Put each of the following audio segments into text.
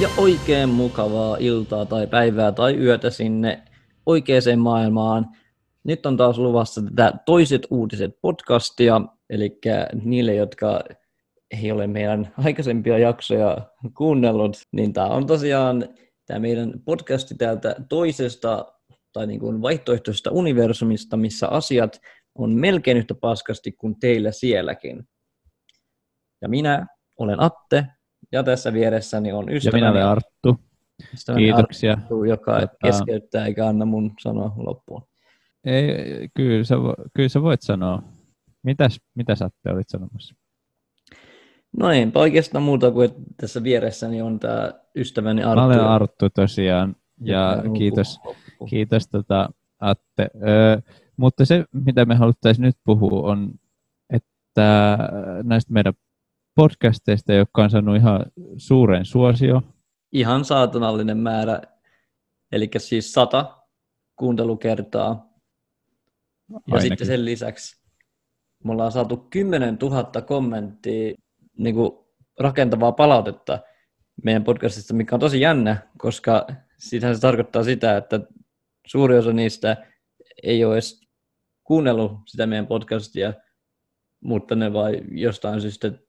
Ja oikein mukavaa iltaa tai päivää tai yötä sinne oikeaan maailmaan. Nyt on taas luvassa tätä Toiset uutiset podcastia, eli niille, jotka ei ole meidän aikaisempia jaksoja kuunnellut, niin tämä on tosiaan tämä meidän podcasti täältä toisesta tai niin kuin vaihtoehtoisesta universumista, missä asiat on melkein yhtä paskasti kuin teillä sielläkin. Ja minä olen Atte, ja tässä vieressäni on ystäväni. Ja minä olen Arttu. Kiitoksia. Arttu, joka Tätä... keskeyttää eikä anna mun sanoa loppuun. Ei, kyllä, sä, kyllä sä voit sanoa. Mitäs, mitä sä olit sanomassa? No ei, oikeastaan muuta kuin että tässä vieressäni on tämä ystäväni Arttu. Mä olen Arttu tosiaan, ja kiitos, kiitos tota, Atte. Ö, mutta se, mitä me haluttaisiin nyt puhua, on, että näistä meidän podcasteista, jotka on saanut ihan suuren suosio. Ihan saatanallinen määrä, eli siis sata kuuntelukertaa. Ja Ainakin. sitten sen lisäksi me ollaan saatu 10 000 kommenttia niin kuin rakentavaa palautetta meidän podcastista, mikä on tosi jännä, koska siitähän se tarkoittaa sitä, että suuri osa niistä ei ole edes kuunnellut sitä meidän podcastia, mutta ne vai jostain syystä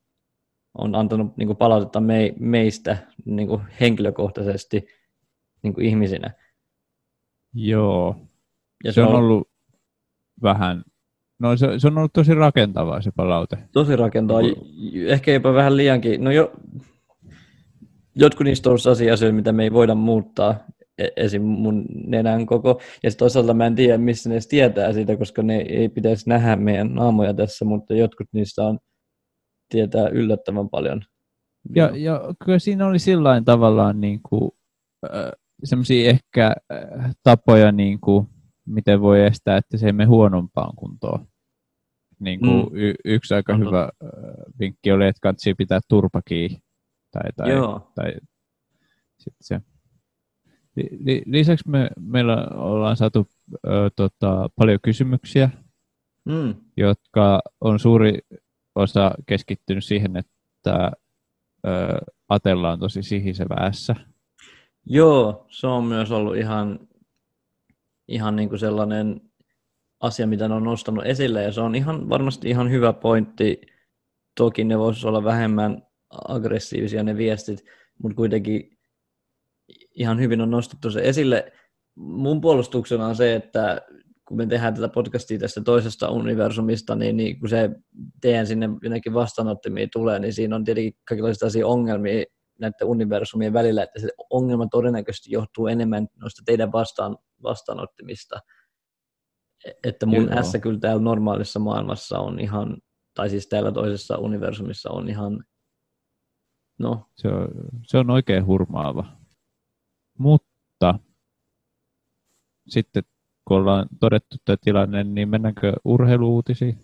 on antanut niin kuin palautetta me, meistä niin kuin henkilökohtaisesti niin kuin ihmisinä. Joo. Ja se, se on ollut, vähän, no se, se on ollut tosi rakentavaa se palaute. Tosi rakentavaa, ehkä jopa vähän liiankin. No jo, jotkut niistä on asioita, mitä me ei voida muuttaa, e, esim. mun nenän koko. Ja toisaalta mä en tiedä, missä ne edes tietää siitä, koska ne ei pitäisi nähdä meidän naamoja tässä, mutta jotkut niistä on tietää yllättävän paljon. Ja, ja kyllä siinä oli sillä tavallaan niin kuin, äh, semmoisia ehkä äh, tapoja, niin kuin, miten voi estää, että se ei mene huonompaan kuntoon. Niin kuin mm. y- yksi aika mm. hyvä äh, vinkki oli, että kannattaa pitää turpa kiinni. Tai, tai, Joo. tai sit se. Lisäksi me, meillä ollaan saatu ö, tota, paljon kysymyksiä, mm. jotka on suuri osa keskittynyt siihen, että ö, Atella on tosi sihisevä S. Joo, se on myös ollut ihan, ihan niin kuin sellainen asia, mitä ne on nostanut esille, ja se on ihan, varmasti ihan hyvä pointti. Toki ne voisi olla vähemmän aggressiivisia ne viestit, mutta kuitenkin ihan hyvin on nostettu se esille. Mun puolustuksena on se, että kun me tehdään tätä podcastia tästä toisesta universumista, niin, niin kun se teidän sinne jonnekin vastaanottimiin tulee, niin siinä on tietenkin kaikenlaisia ongelmia näiden universumien välillä, että se ongelma todennäköisesti johtuu enemmän noista teidän vastaan, vastaanottimista. Että mun Joo. S kyllä täällä normaalissa maailmassa on ihan, tai siis täällä toisessa universumissa on ihan, no. Se on, se on oikein hurmaava. Mutta sitten kun ollaan todettu tämä tilanne, niin mennäänkö urheiluutisiin?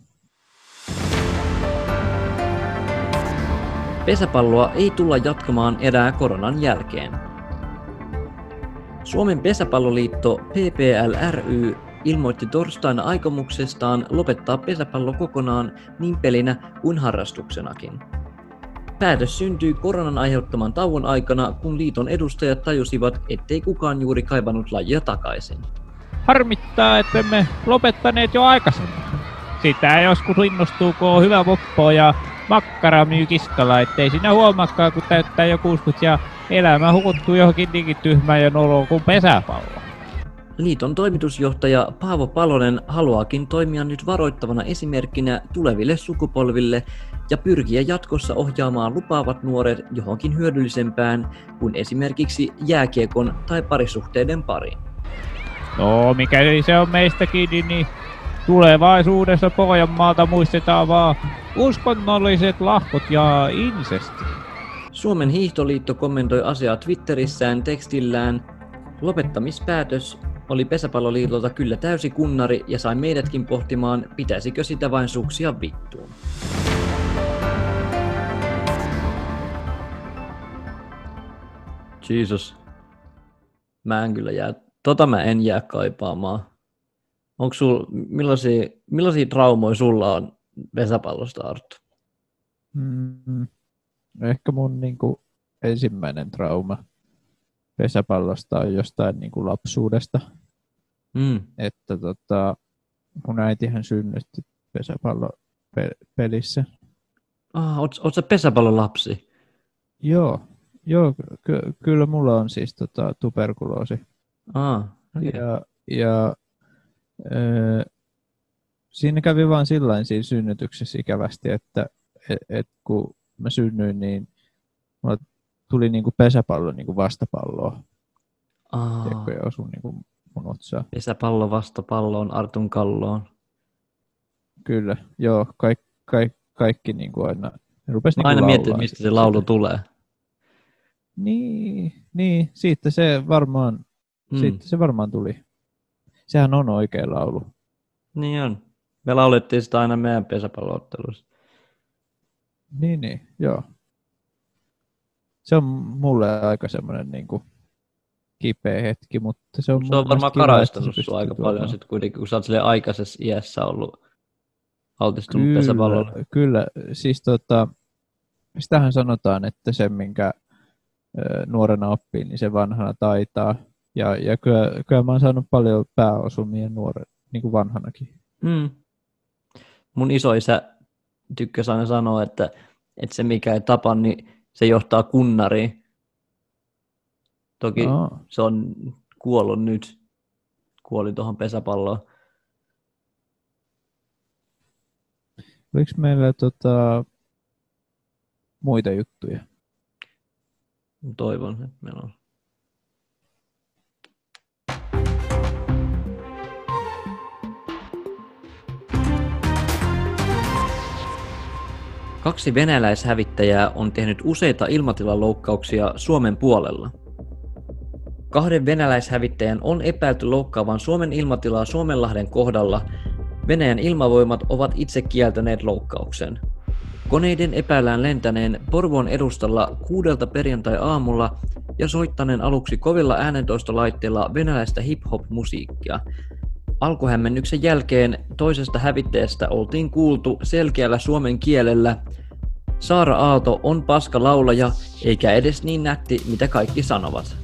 Pesäpalloa ei tulla jatkamaan erää koronan jälkeen. Suomen pesäpalloliitto PPL ry ilmoitti torstaina aikomuksestaan lopettaa pesäpallo kokonaan niin pelinä kuin harrastuksenakin. Päätös syntyi koronan aiheuttaman tauon aikana, kun liiton edustajat tajusivat, ettei kukaan juuri kaivannut lajia takaisin. Harmittaa, että emme lopettaneet jo aikaisemmin. Sitä joskus innostuu, kun on hyvä voppo ja makkara myy kiskalla, ettei siinä huomaakaan, kun täyttää jo 60 ja elämä hukuttuu johonkin digityhmään ja noloon kuin pesäpallo. Liiton toimitusjohtaja Paavo Palonen haluaakin toimia nyt varoittavana esimerkkinä tuleville sukupolville ja pyrkiä jatkossa ohjaamaan lupaavat nuoret johonkin hyödyllisempään kuin esimerkiksi jääkiekon tai parisuhteiden pariin. No, mikäli se on meistä kiinni, niin tulevaisuudessa Pohjanmaalta muistetaan vaan uskonnolliset lahkot ja insesti. Suomen hiihtoliitto kommentoi asiaa Twitterissään tekstillään Lopettamispäätös oli pesäpalloliitolta kyllä täysi kunnari ja sai meidätkin pohtimaan, pitäisikö sitä vain suksia vittuun. Jesus. Mä en kyllä jää Tota mä en jää kaipaamaan. Onko sul, millaisia, millaisia traumoja sulla on pesäpallosta, Arttu? Mm, ehkä mun niin kuin, ensimmäinen trauma pesäpallosta on jostain niin kuin lapsuudesta. Mm. Että tota, mun äitihän synnytti pesäpallopelissä. Ah, oot, oot sä pesäpallon lapsi? Joo, joo ky- kyllä mulla on siis tota, tuberkuloosi. Ah, okay. Ja, ja ö, siinä kävi vaan sillä siinä synnytyksessä ikävästi, että et, et kun mä synnyin, niin mulla tuli niinku pesäpallo niinku vastapalloa. ah, Tiedätkö, ja osui niinku mun otsaan. pesäpallo vastapalloon Artun kalloon. Kyllä, joo, kaik, kaik, kaikki niinku aina, rupes niinku Aina miettii, mistä se laulu tulee. Niin, niin, siitä se varmaan, Mm. siitä se varmaan tuli. Sehän on oikea laulu. Niin on. Me laulettiin sitä aina meidän pesäpalloottelussa. Niin, niin, joo. Se on mulle aika semmoinen niin kuin kipeä hetki, mutta se on, Se on varmaan karaistanut sua aika pystyy paljon tuomaan. sit kuitenkin, kun sä oot aikaisessa iässä ollut altistunut Kyllä, pesäpallolle. kyllä, siis tota, sitähän sanotaan, että se, minkä nuorena oppii, niin se vanhana taitaa. Ja, ja kyllä, kyllä mä oon saanut paljon pääosumia nuoren, niin kuin vanhanakin. Mm. Mun isoisä tykkäsi aina sanoa, että, että se mikä ei tapa, niin se johtaa kunnariin. Toki Aa, se on kuollut nyt. Kuoli tuohon pesäpalloon. oliko meillä tota, muita juttuja? Toivon, että meillä on. Kaksi venäläishävittäjää on tehnyt useita ilmatilaloukkauksia Suomen puolella. Kahden venäläishävittäjän on epäilty loukkaavan Suomen ilmatilaa Suomenlahden kohdalla. Venäjän ilmavoimat ovat itse kieltäneet loukkauksen. Koneiden epäillään lentäneen Porvoon edustalla kuudelta perjantai-aamulla ja soittaneen aluksi kovilla äänentoistolaitteilla venäläistä hip-hop-musiikkia. Alkuhämmennyksen jälkeen toisesta hävittäjästä oltiin kuultu selkeällä suomen kielellä Saara Aalto on paska laulaja, eikä edes niin nätti, mitä kaikki sanovat.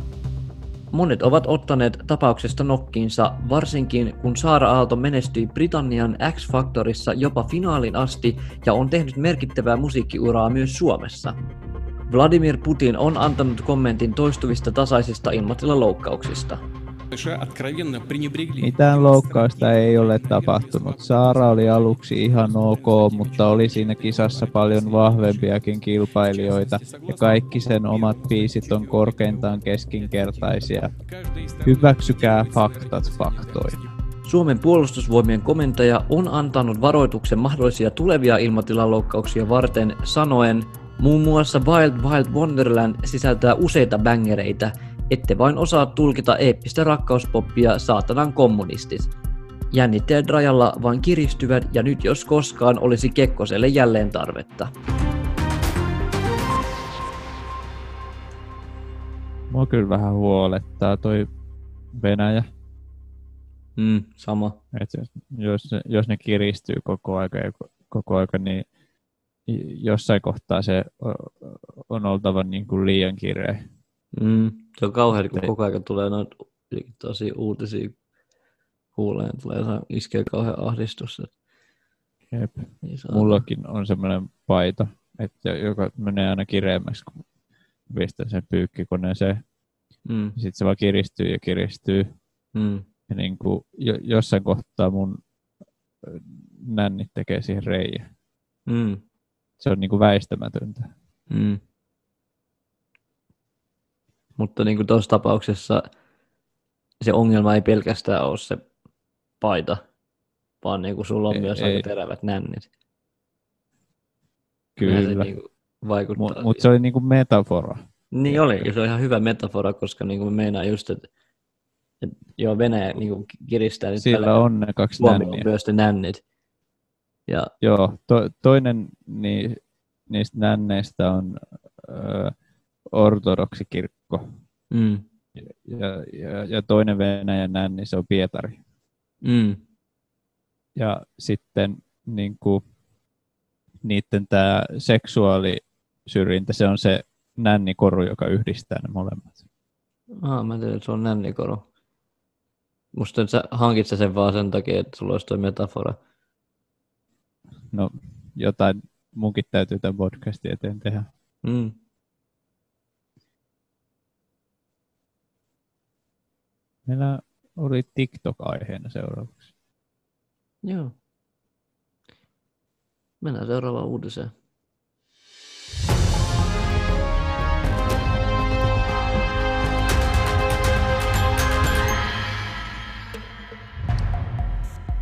Monet ovat ottaneet tapauksesta nokkiinsa, varsinkin kun Saara Aalto menestyi Britannian X-Factorissa jopa finaalin asti ja on tehnyt merkittävää musiikkiuraa myös Suomessa. Vladimir Putin on antanut kommentin toistuvista tasaisista ilmatilaloukkauksista. Mitään loukkausta ei ole tapahtunut. Saara oli aluksi ihan ok, mutta oli siinä kisassa paljon vahvempiakin kilpailijoita ja kaikki sen omat biisit on korkeintaan keskinkertaisia. Hyväksykää faktat faktoina. Suomen puolustusvoimien komentaja on antanut varoituksen mahdollisia tulevia ilmatilaloukkauksia varten sanoen, muun muassa Wild Wild Wonderland sisältää useita bängereitä, ette vain osaa tulkita eeppistä rakkauspoppia saatanan kommunistit. Jännitteet rajalla vain kiristyvät ja nyt jos koskaan olisi Kekkoselle jälleen tarvetta. Mua kyllä vähän huolettaa toi Venäjä. Mm, sama. Et jos, jos, ne- jos ne kiristyy koko aika, koko aika, niin jossain kohtaa se on oltava niin kuin liian kireä. Mm, se on kauhean, kun Ei. koko ajan tulee noita tosi uutisia kuuleen, tulee jotain- iskee kauhean ahdistus. Jep. saa- Mullakin on semmoinen paita, että joka menee aina kireemmäksi, kun pistän sen pyykkikoneeseen. Mm, Sitten se vaan kiristyy ja kiristyy. mm, Ja niin kuin jo, jossain kohtaa mun nännit tekee siihen reijä. mm, Se on niin kuin väistämätöntä. mm. Mutta niin kuin tuossa tapauksessa se ongelma ei pelkästään ole se paita, vaan niin kuin sulla on Ei- myös ei. aika terävät nännit. Kyllä. Se niin kuin vaikuttaa. Mutta mut se oli niin kuin metafora. Niin oli, ja se on ihan hyvä metafora, koska niin kuin meinaa just, että, että joo, Venäjä niin kuin kiristää nyt Sillä on ne kaksi Suomi on nänniä. myös ne nännit. Ja Joo, to, toinen ni, niistä nänneistä on ö, ortodoksikirkko mm, ja, ja, ja toinen Venäjän nänni, se on Pietari. mm, Ja sitten niin kuin, niiden tämä seksuaalisyrjintä, se on se nännikoru, joka yhdistää ne molemmat. Ah, mä en tiedä, että se on nännikoro. Musta sä hankit sä sen vaan sen takia, että sulla olisi toi metafora. No, jotain munkin täytyy tämän podcastin eteen tehdä. Mm. Meillä oli TikTok-aiheena seuraavaksi. Joo. Mennään seuraavaan uutiseen.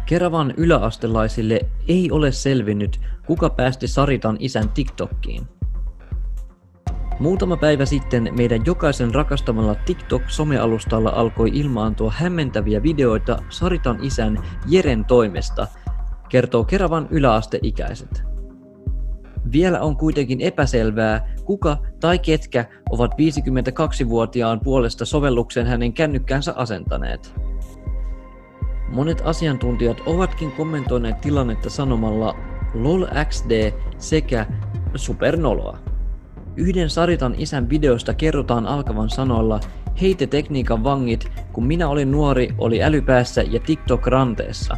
Keravan yläastelaisille ei ole selvinnyt, kuka päästi Saritan isän TikTokkiin. Muutama päivä sitten meidän jokaisen rakastamalla TikTok-somealustalla alkoi ilmaantua hämmentäviä videoita Saritan isän Jeren toimesta, kertoo Keravan yläasteikäiset. Vielä on kuitenkin epäselvää, kuka tai ketkä ovat 52-vuotiaan puolesta sovelluksen hänen kännykkäänsä asentaneet. Monet asiantuntijat ovatkin kommentoineet tilannetta sanomalla LOL XD sekä supernoloa. Yhden Saritan isän videosta kerrotaan alkavan sanoilla Heite tekniikan vangit, kun minä olin nuori, oli älypäässä ja TikTok ranteessa.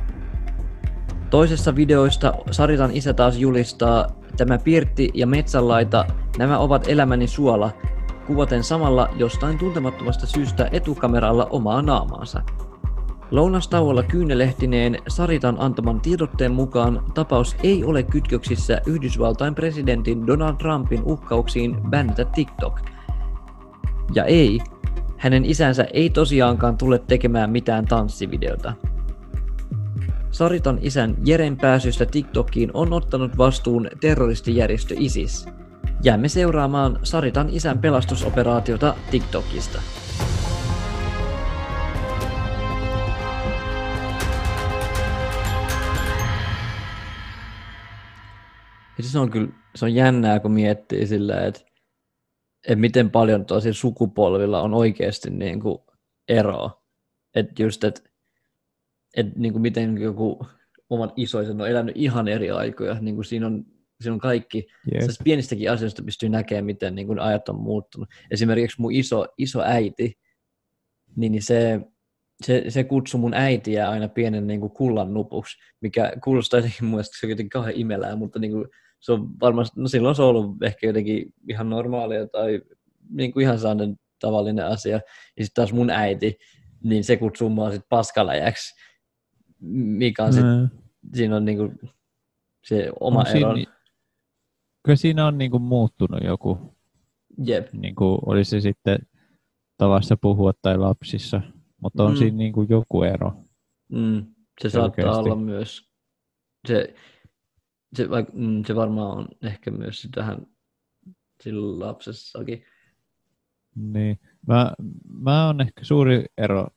Toisessa videoista Saritan isä taas julistaa Tämä pirtti ja metsänlaita, nämä ovat elämäni suola, kuvaten samalla jostain tuntemattomasta syystä etukameralla omaa naamaansa. Lounastauolla kyynelehtineen Saritan antaman tiedotteen mukaan tapaus ei ole kytköksissä Yhdysvaltain presidentin Donald Trumpin uhkauksiin bännätä TikTok. Ja ei, hänen isänsä ei tosiaankaan tule tekemään mitään tanssivideota. Saritan isän Jeren pääsystä TikTokiin on ottanut vastuun terroristijärjestö ISIS. Jäämme seuraamaan Saritan isän pelastusoperaatiota TikTokista. Ja se on kyllä se on jännää, kun miettii sillä, että, että miten paljon tosi sukupolvilla on oikeasti niin kuin eroa. Että just, että, että niin kuin miten joku oman isoisen on elänyt ihan eri aikoja. Niin kuin siinä, on, siinä on kaikki, yes. pienistäkin asioista pystyy näkemään, miten niin kuin ajat on muuttunut. Esimerkiksi mun iso, iso äiti, niin niin se, se, se kutsui mun äitiä aina pienen niin kuin kullan nupuksi, mikä kuulostaa jotenkin mun mielestä se on jotenkin kauhean imelää, mutta niin kuin, se on varmasti, no silloin se on ollut ehkä jotenkin ihan normaalia tai niin kuin ihan sellainen tavallinen asia. Ja sitten taas mun äiti, niin se kutsuu mua sitten paskaläjäksi, mikä on sitten, siinä on niin kuin se oma On ero. siinä, kyllä siinä on niinku muuttunut joku, Jep, niinku, oli se sitten tavassa puhua tai lapsissa, mutta on Mm. siinä niinku joku ero. mm, se saattaa Selkeästi. olla myös, se, se, vaik, mm, se varmaan on ehkä myös sillä lapsessakin. Niin. Mä, mä on ehkä suuri ero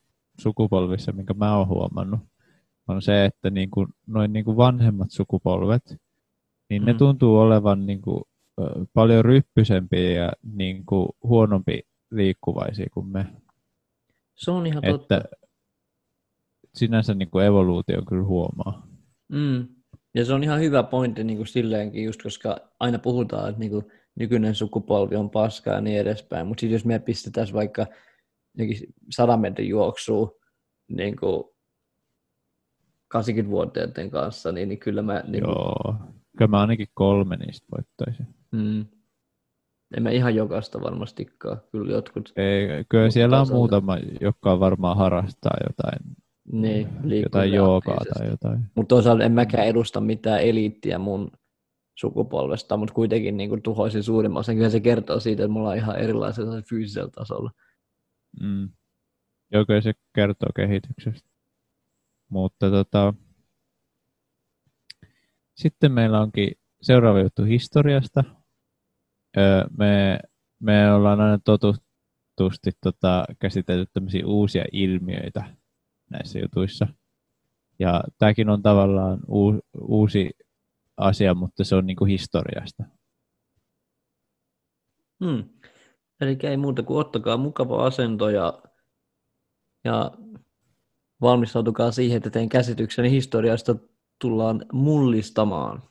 sukupolvissa, minkä mä oon huomannut, on se, että niinku, noin niinku vanhemmat sukupolvet, niin ne Mm. tuntuu olevan niinku, ö, paljon ryppysempiä ja niinku, huonompi liikkuvaisia kuin me. Se on ihan totta. Että sinänsä niinku evoluutio kyllä huomaa. Mm. Ja se on ihan hyvä pointti niin kuin silleenkin, just koska aina puhutaan, että niin kuin nykyinen sukupolvi on paskaa ja niin edespäin, mutta sitten jos me pistetään vaikka 100 metrin juoksua niin kuin 80-vuotiaiden kanssa, niin, niin kyllä mä, niin kuin, Joo. Kyllä mä ainakin kolme niistä voittaisin. mm, en mä ihan jokaista varmastikaan, kyllä jotkut, Ei, kyllä siellä on muutama, joka varmaan harrastaa jotain, niin, jotain joogaa tai jotain. Mutta toisaalta en mäkään edusta mitään eliittiä mun sukupolvesta, mutta kuitenkin niin kuin tuhoisin suurimman osan. Kyllä se kertoo siitä, että mulla on ihan erilaisella fyysisellä tasolla. Mm. Joo, kyllä se kertoo kehityksestä. Mutta tota, sitten meillä onkin seuraava juttu historiasta. Öö, me, me ollaan aina totutusti tota, käsitelty tämmöisiä uusia ilmiöitä näissä jutuissa. Ja tämäkin on tavallaan uu, uusi asia, mutta se on niinku historiasta. Hmm. Eli ei muuta kuin ottakaa mukava asento ja, ja valmistautukaa siihen, että teidän käsitykseni historiasta tullaan mullistamaan.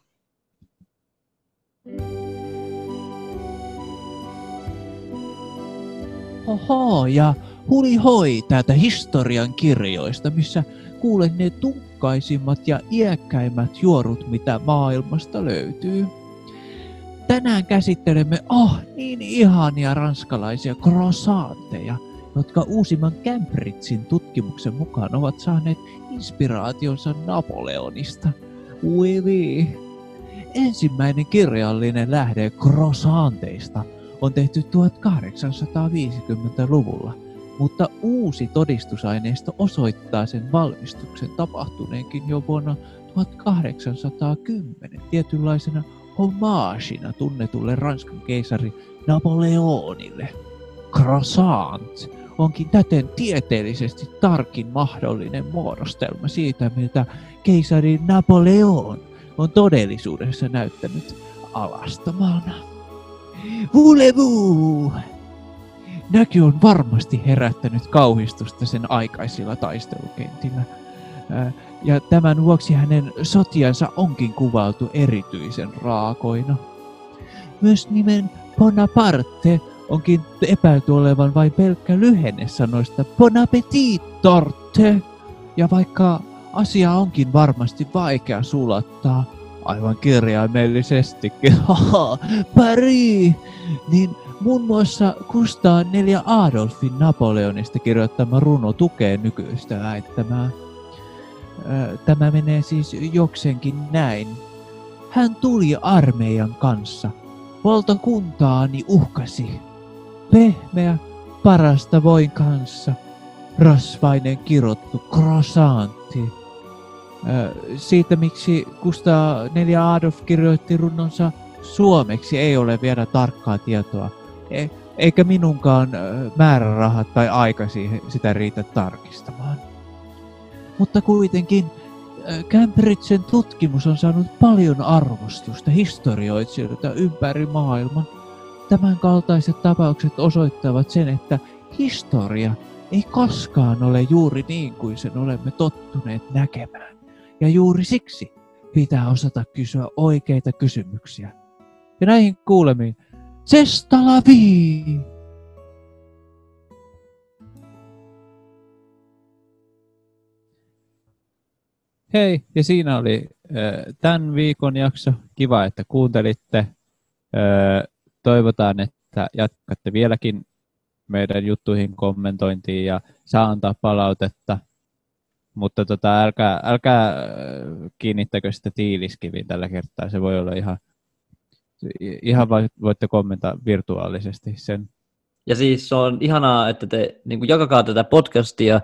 Oho, ja huli hoi täältä historian kirjoista, missä kuulen ne tukkaisimmat ja iäkkäimmät juorut, mitä maailmasta löytyy. Tänään käsittelemme oh niin ihania ranskalaisia croissanteja, jotka uusimman Cambridgein tutkimuksen mukaan ovat saaneet inspiraationsa Napoleonista. Oui, oui. Ensimmäinen kirjallinen lähde croissanteista on tehty 1850-luvulla, mutta uusi todistusaineisto osoittaa sen valmistuksen tapahtuneenkin jo vuonna 1810 tietynlaisena homaasina tunnetulle Ranskan keisari Napoleonille. Croissant onkin täten tieteellisesti tarkin mahdollinen muodostelma siitä, miltä keisari Napoleon on todellisuudessa näyttänyt alastomana. Voulez-vous? Näky on varmasti herättänyt kauhistusta sen aikaisilla taistelukentillä. Ja tämän vuoksi hänen sotiansa onkin kuvailtu erityisen raakoina. Myös nimen Bonaparte onkin epäilty olevan vain pelkkä lyhenne sanoista Bon appetit, torte! Ja vaikka asia onkin varmasti vaikea sulattaa, aivan kirjaimellisestikin, haha, Paris, niin muun muassa Kustaa neljä Adolfin Napoleonista kirjoittama runo tukee nykyistä väittämää. Tämä menee siis jokseenkin näin. Hän tuli armeijan kanssa. Valtakuntaani uhkasi. Pehmeä, parasta voin kanssa. Rasvainen kirottu croissantti. Siitä miksi Kustaa 4 Adolf kirjoitti runnonsa suomeksi ei ole vielä tarkkaa tietoa. E- eikä minunkaan määrärahat tai aika siihen, sitä riitä tarkistamaan. Mutta kuitenkin Cambridgen tutkimus on saanut paljon arvostusta historioitsijoilta ympäri maailman. Tämän kaltaiset tapaukset osoittavat sen, että historia ei koskaan ole juuri niin kuin sen olemme tottuneet näkemään. Ja juuri siksi pitää osata kysyä oikeita kysymyksiä. Ja näihin kuulemiin, Cesta la vie! Hei, ja siinä oli tämän viikon jakso. Kiva, että kuuntelitte. Toivotaan, että jatkatte vieläkin meidän juttuihin kommentointiin ja saa antaa palautetta. Mutta tota, älkää, älkää kiinnittäkö sitä tiiliskiviin tällä kertaa. Se voi olla ihan, ihan voitte kommentoida virtuaalisesti sen. Ja siis se on ihanaa, että te niin jakakaa tätä podcastia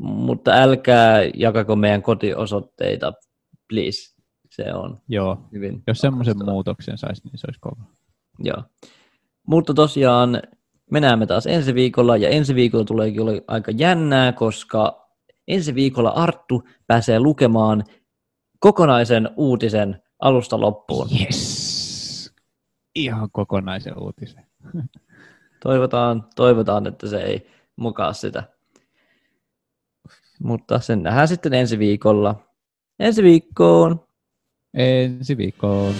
mutta älkää jakako meidän kotiosoitteita, please. Se on Joo. hyvin. Jos semmoisen muutoksen saisi, niin se olisi kova. Joo. Mutta tosiaan me näemme taas ensi viikolla, ja ensi viikolla tuleekin olla aika jännää, koska ensi viikolla Arttu pääsee lukemaan kokonaisen uutisen alusta loppuun. Yes! Ihan kokonaisen uutisen. Toivotaan, toivotaan, että se ei mukaa sitä. Mutta sen nähdään sitten ensi viikolla. Ensi viikkoon! Ensi viikkoon!